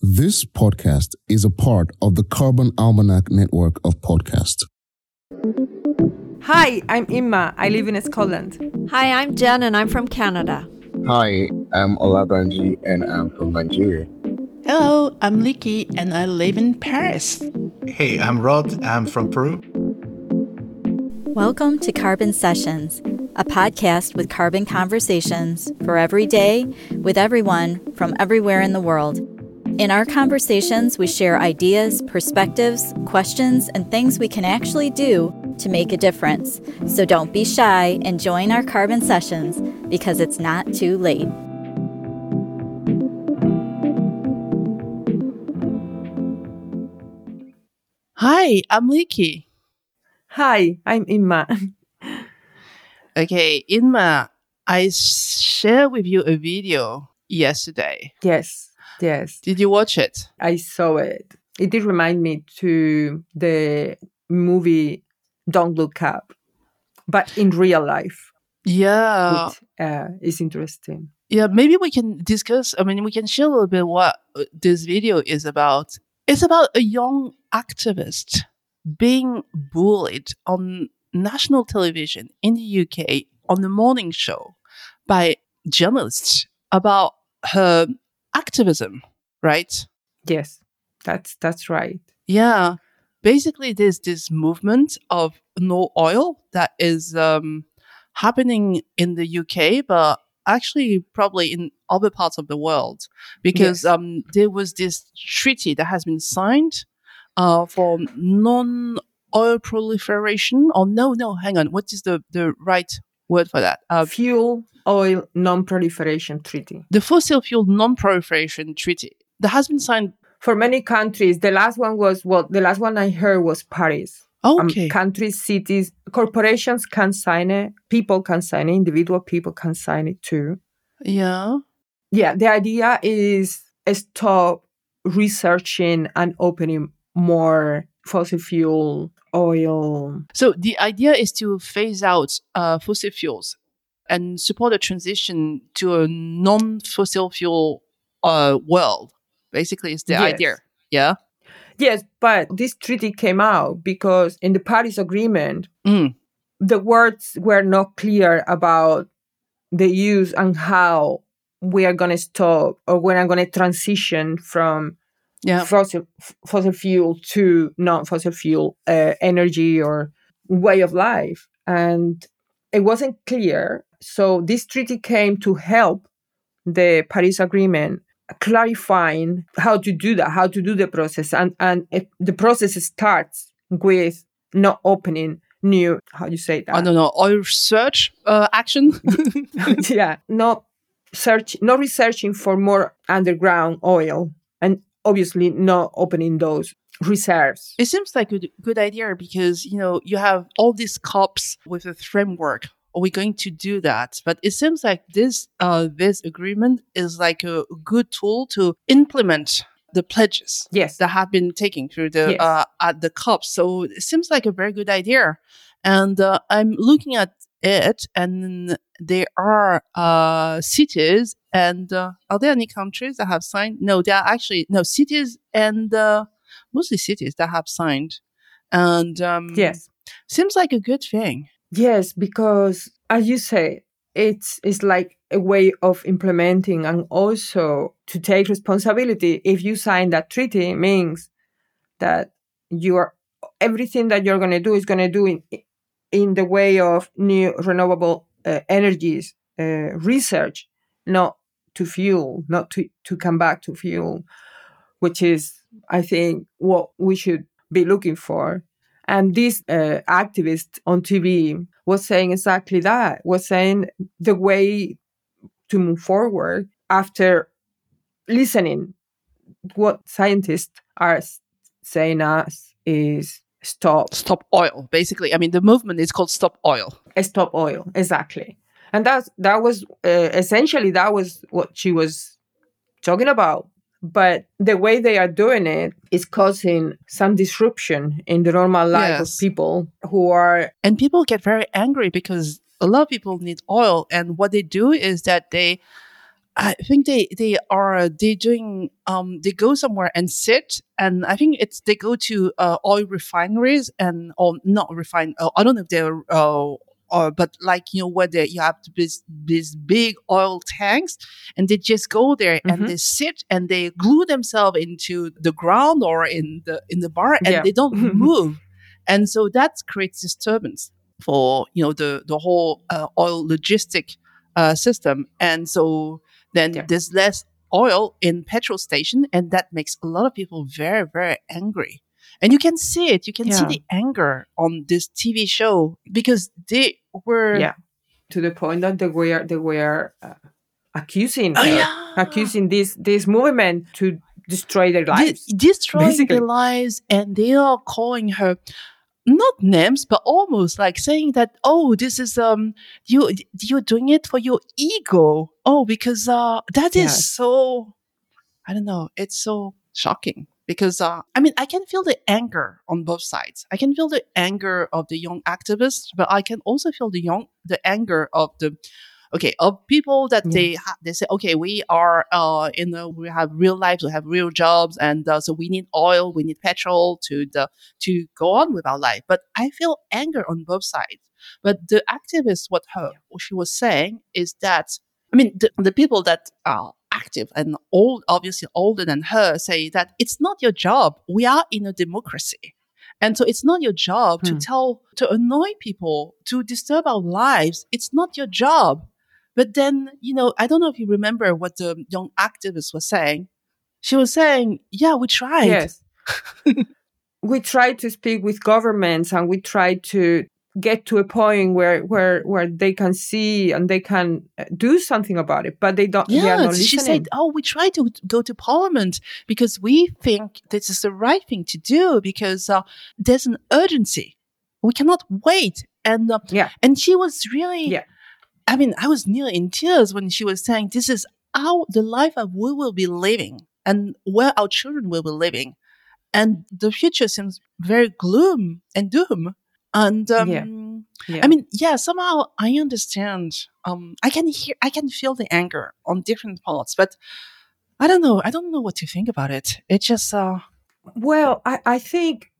This podcast is a part of the Carbon Almanac network of podcasts. Hi, I'm Imma. I live in Scotland. Hi, I'm Jen and I'm from Canada. Hi, I'm Olabanji and I'm from Nigeria. Hello, I'm Leekei and I live in Paris. Hey, I'm Rod. I'm from Peru. Welcome to Carbon Sessions, a podcast with carbon conversations for every day with everyone from everywhere in the world. In our conversations, we share ideas, perspectives, questions, and things we can actually do to make a difference. So don't be shy and join our carbon sessions because it's not too late. Hi, I'm Leekei. Hi, I'm Imma. Okay, Imma, I shared with you a video yesterday. yes, yes, Did you watch it? I saw it. It did remind me to the movie Don't Look Up, but in real life. Yeah. Which uh, is interesting. Yeah, maybe we can discuss. I mean, we can share a little bit what uh, this video is about. It's about a young activist being bullied on national television in the UK on the morning show by journalists about her activism, right? Yes, that's that's right. Yeah. Basically, there's this movement of no oil that is um, happening in the UK, but actually probably in other parts of the world because Yes. um, there was this treaty that has been signed uh, for non oil proliferation. Or no, no, hang on. What is the, the right word for that? Uh, Fuel Oil Non-Proliferation Treaty. the fossil fuel non proliferation treaty that has been signed. For many countries, the last one was well, the last one I heard was Paris. Um, Okay. countries, cities, corporations can sign it. People can sign it. Individual people can sign it too. yeah. Yeah, the idea is stop researching and opening more fossil fuel oil. So the idea is to phase out uh, fossil fuels and support a transition to a non-fossil fuel uh, world. Basically, is the Yes. idea. Yeah. Yes, but this treaty came out because in the Paris Agreement, Mm. the words were not clear about the use and how we are going to stop or when I'm going to transition from Yeah. fossil fossil fuel to non-fossil fuel uh, energy or way of life. And it wasn't clear. So this treaty came to help the paris agreement clarifying how to do that how to do the process. And and it, the process starts with not opening new how do you say that? I don't know oil search uh, action. yeah, not search, not researching for more underground oil, obviously not opening those reserves. it seems like a good, idea because you know you have all these cops with a framework. Are we going to do that? But it seems like this uh, this agreement is like a good tool to implement the pledges Yes, that have been taken through the Yes. uh, at the COP. So it seems like a very good idea. And uh, I'm looking at it, and there are uh, cities. And uh, are there any countries that have signed? No, there are actually no cities, and uh, mostly cities that have signed. And um, yes, seems like a good thing. yes, because as you say, it's it's like a way of implementing and also to take responsibility. If you sign that treaty, means that you are everything that you're going to do is going to do in in the way of new renewable uh, energies uh, research, not to fuel, not to, to come back to fuel, which is, I think, what we should be looking for. And this uh, activist on TV was saying exactly that, was saying the way to move forward after listening what scientists are saying us is stop Stop oil, basically. I mean, the movement is called Stop Oil. stop oil exactly and that's that was uh, essentially that was what she was talking about but the way they are doing it is causing some disruption in the normal life Yes. of people who are And people get very angry because a lot of people need oil. And what they do is that they I think they they are they doing um they go somewhere and sit and I think it's they go to uh, oil refineries and or not refine uh, I don't know if they're uh, or but like you know where they, you have this these big oil tanks and they just go there Mhm. and they sit and they glue themselves into the ground or in the in the bar and Yeah. they don't move and so that creates disturbance for you know the the whole uh, oil logistic uh, system and so then Yeah. there's less oil in petrol station and that makes a lot of people very very angry and you can see it you can see the anger on this tv show because they were Yeah. to the point that they were they were uh, accusing Oh, her, yeah. accusing this this movement to destroy their de- lives. destroying basically. their lives and they are calling her not names but almost like saying that oh this is um you you're doing it for your ego oh because uh that is Yes. so i don't know it's so shocking because uh i mean i can feel the anger on both sides. I can feel the anger of the young activists but i can also feel the young the anger of the okay of people that they ha- they say okay we are uh in the we have real lives we have real jobs and uh, so we need oil we need petrol to the to go on with our life. But i feel anger on both sides. But the activist what her what she was saying is that i mean the, the people that are active and old obviously older than her say that it's not your job we are in a democracy and so it's not your job to Hmm. tell, to annoy people, to disturb our lives. It's not your job. But then, you know, I don't know if you remember what the young activist was saying. She was saying, yeah, we tried. Yes. we tried to speak with governments and we tried to get to a point where where where they can see and they can uh, do something about it but they don't they are Yeah, not she said, "Oh, we try to go to Parliament because we think this is the right thing to do because uh, there's an urgency. We cannot wait." And uh, Yeah. and she was really, Yeah. I mean, I was nearly in tears when she was saying, "This is how the life that we will be living and where our children will be living, and the future seems very gloom and doom." And um, Yeah. Yeah. I mean, yeah, somehow I understand. Um, I can hear, I can feel the anger on different parts, but I don't know. I don't know what to think about it. It just, uh, Well, I, I think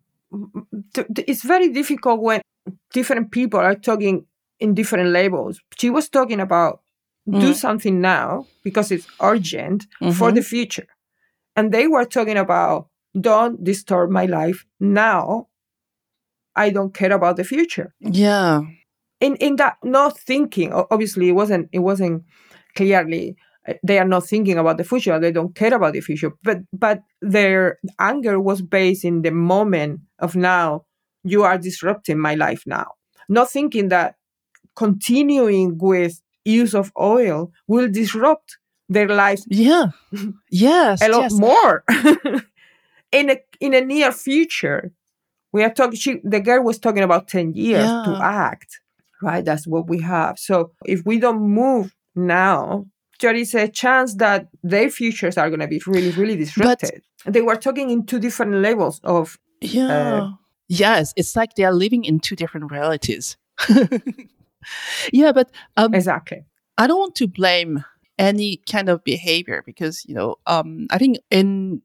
th- th- it's very difficult when different people are talking in different levels. She was talking about do Mhm. something now because it's urgent for Mhm. the future. And they were talking about don't disturb my life now. I don't care about the future. yeah, In in that not thinking, obviously it wasn't it wasn't clearly uh, they are not thinking about the future they don't care about the future but but their anger was based in the moment of now you are disrupting my life now not thinking that continuing with use of oil will disrupt their lives yeah, yes, a lot yes. more in a in a near future we are talking she, the girl was talking about 10 years to act right? That's what we have. So if we don't move now there is a chance that their futures are going to be really really disrupted. They were talking in two different levels of Yeah. yes, it's like they are living in two different realities. yeah, but um, exactly. I don't want to blame any kind of behavior because, you know, um, I think in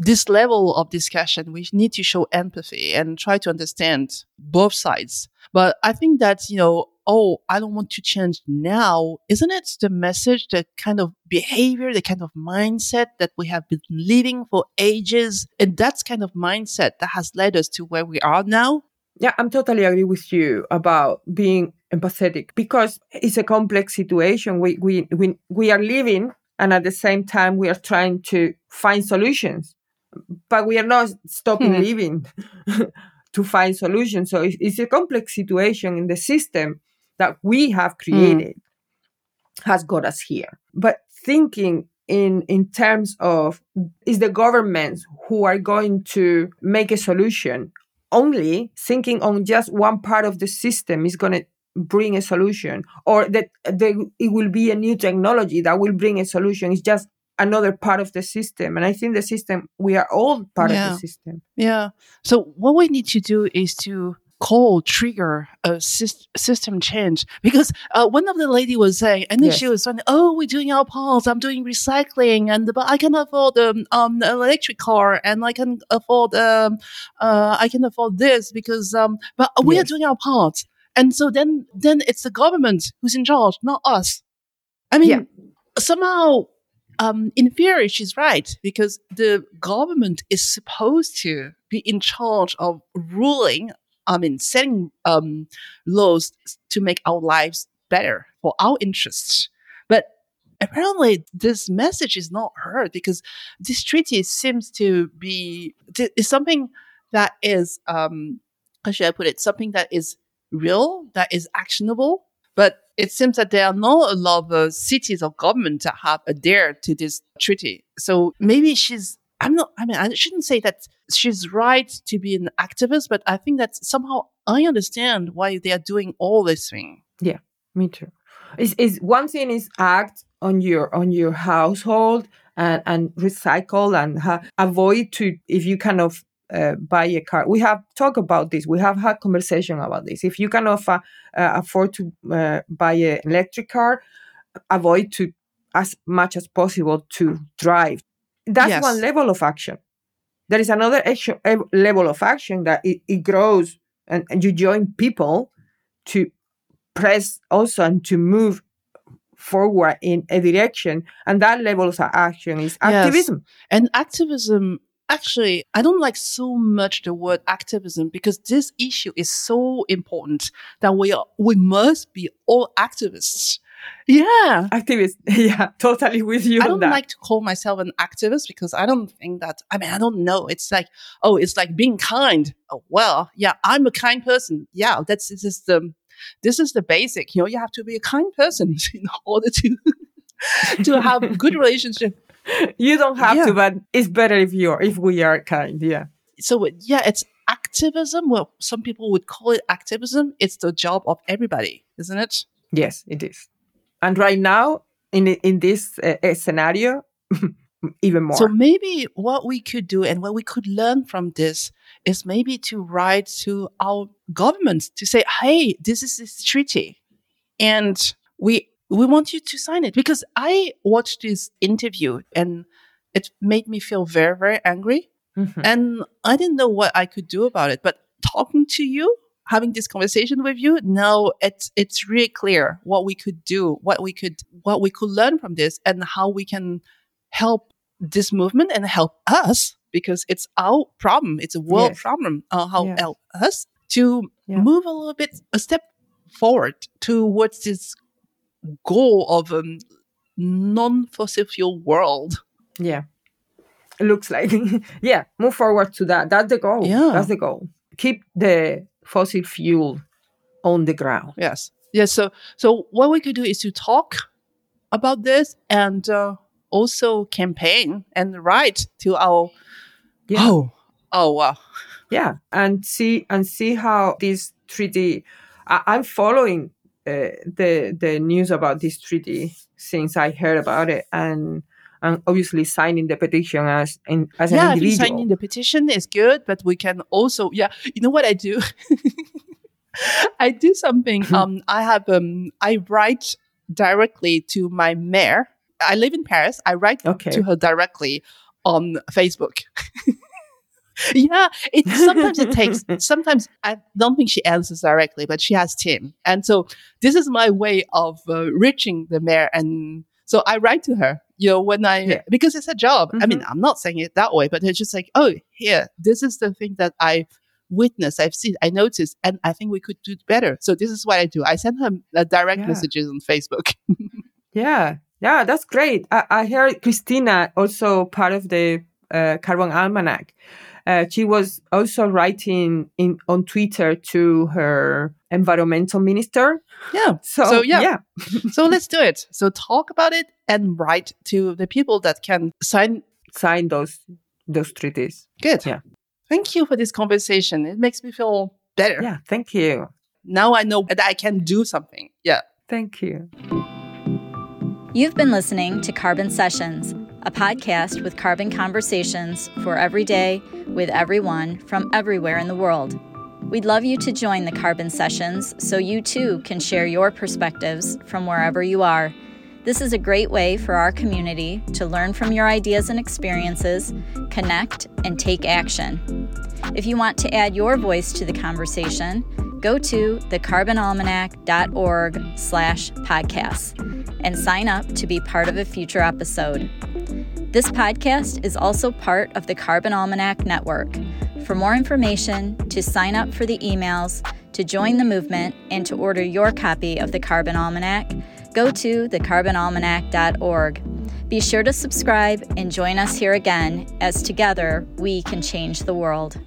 this level of discussion, we need to show empathy and try to understand both sides. But I think that, you know, oh, I don't want to change now. Isn't it the message, the kind of behavior, the kind of mindset that we have been living for ages? And that's kind of mindset that has led us to where we are now. Yeah, I'm totally agree with you about being empathetic because it's a complex situation. We we we we are living and at the same time we are trying to find solutions. But we are not stopping Hmm. living to find solutions. So it's, a complex situation in the system that we have created has got us here. But thinking in in terms of is the governments who are going to make a solution only thinking on just one part of the system is going to bring a solution or that there, it will be a new technology that will bring a solution it's just another part of the system and i think the system we are all part of the system Yeah. So what we need to do is to call trigger a system change because uh, one of the lady was saying and then yes. she was saying oh we're doing our parts i'm doing recycling and but i can afford um, um, an electric car and i can afford um, uh, i can afford this because um, but we yes. are doing our part and so then then it's the government who's in charge not us i mean yeah. somehow um, in theory, she's right because the government is supposed to be in charge of ruling I mean, setting um, laws to make our lives better for our interests. But apparently, this message is not heard because this treaty seems to be is something that is um, how should I put it? Something that is real, that is actionable. But it seems that there are not a lot of uh, cities or government that have adhered to this treaty. So maybe she's I'm not, I mean, I shouldn't say that she's right to be an activist, but I think that somehow I understand why they are doing all this thing. Yeah, me too. Is is one thing is act on your on your household and and recycle and ha- avoid to if you kind of uh, buy a car. We have talked about this. We have had conversation about this. If you cannot uh, uh, afford to uh, buy an electric car, avoid to as much as possible to drive that's yes. one level of action. There is another action, level of action that it, it grows and, and you join people to press also and to move forward in a direction. And that level of action is activism. Yes. And activism actually i don't like so much the word activism because this issue is so important that we are we must be all activists yeah. Activist. Yeah, totally with you. I don't like to call myself an activist because I don't think that, I mean, I don't know. It's like, oh, it's like being kind. Oh, well, yeah, I'm a kind person. Yeah, that's, this is the, this is the basic, you know, you have to be a kind person in order to, to have good relationship. You don't have yeah. to, but it's better if you're, if we are kind. Yeah. So yeah, it's activism. Well, some people would call it activism. It's the job of everybody, isn't it? Yes, it is and right now in in this uh, scenario even more so maybe what we could do and what we could learn from this is maybe to write to our governments to say hey this is this treaty and we we want you to sign it because i watched this interview and it made me feel very very angry mm-hmm. and i didn't know what i could do about it but talking to you having this conversation with you, now it's it's really clear what we could do, what we could what we could learn from this, and how we can help this movement and help us because it's our problem. It's a world yes. problem. Uh, how yes. help us to yeah. move a little bit a step forward towards this goal of a non-fossil fuel world. Yeah, it looks like yeah. Move forward to that. That's the goal. Yeah, that's the goal. Keep the fossil fuel on the ground. Yes. Yes. So, so what we could do is to talk about this and uh, also campaign and write to our. Yeah. Oh, oh wow. Yeah, and see and see how this treaty. I, am following uh, the the news about this treaty since I heard about it, and and obviously signing the petition as in, as yeah, an individual. signing the petition is good, but we can also yeah. You know what I do? I do something. Um, I have um, I write directly to my mayor. I live in Paris. I write okay. to her directly on Facebook. yeah, it sometimes it takes. Sometimes I don't think she answers directly, but she has Tim, and so this is my way of uh, reaching the mayor. And so I write to her you know, when I, yeah. because it's a job. Mm-hmm. I mean, mm-hmm. I'm not saying it that way, but it's just like, oh, here, this is the thing that I witnessed, I've seen, I noticed, and I think we could do better. So this is what I do. I send her uh, direct yeah. messages on Facebook. yeah. Yeah, that's great. I, I heard Christina, also part of the uh, Carbon Almanac. Uh, she was also writing in on Twitter to her environmental minister. Yeah. So, so yeah. yeah. so let's do it. So talk about it and write to the people that can sign sign those those treaties. Good. Yeah. Thank you for this conversation. It makes me feel better. Yeah. Thank you. Now I know that I can do something. Yeah. Thank you. You've been listening to Carbon Sessions, a podcast with carbon conversations for every day with everyone from everywhere in the world. We'd love you to join the Carbon Sessions so you too can share your perspectives from wherever you are. This is a great way for our community to learn from your ideas and experiences, connect, and take action. If you want to add your voice to the conversation, go to thecarbonalmanac.org slash podcasts and sign up to be part of a future episode. This podcast is also part of the Carbon Almanac Network. For more information, to sign up for the emails, to join the movement, and to order your copy of the Carbon Almanac, go to thecarbonalmanac.org. Be sure to subscribe and join us here again as together we can change the world.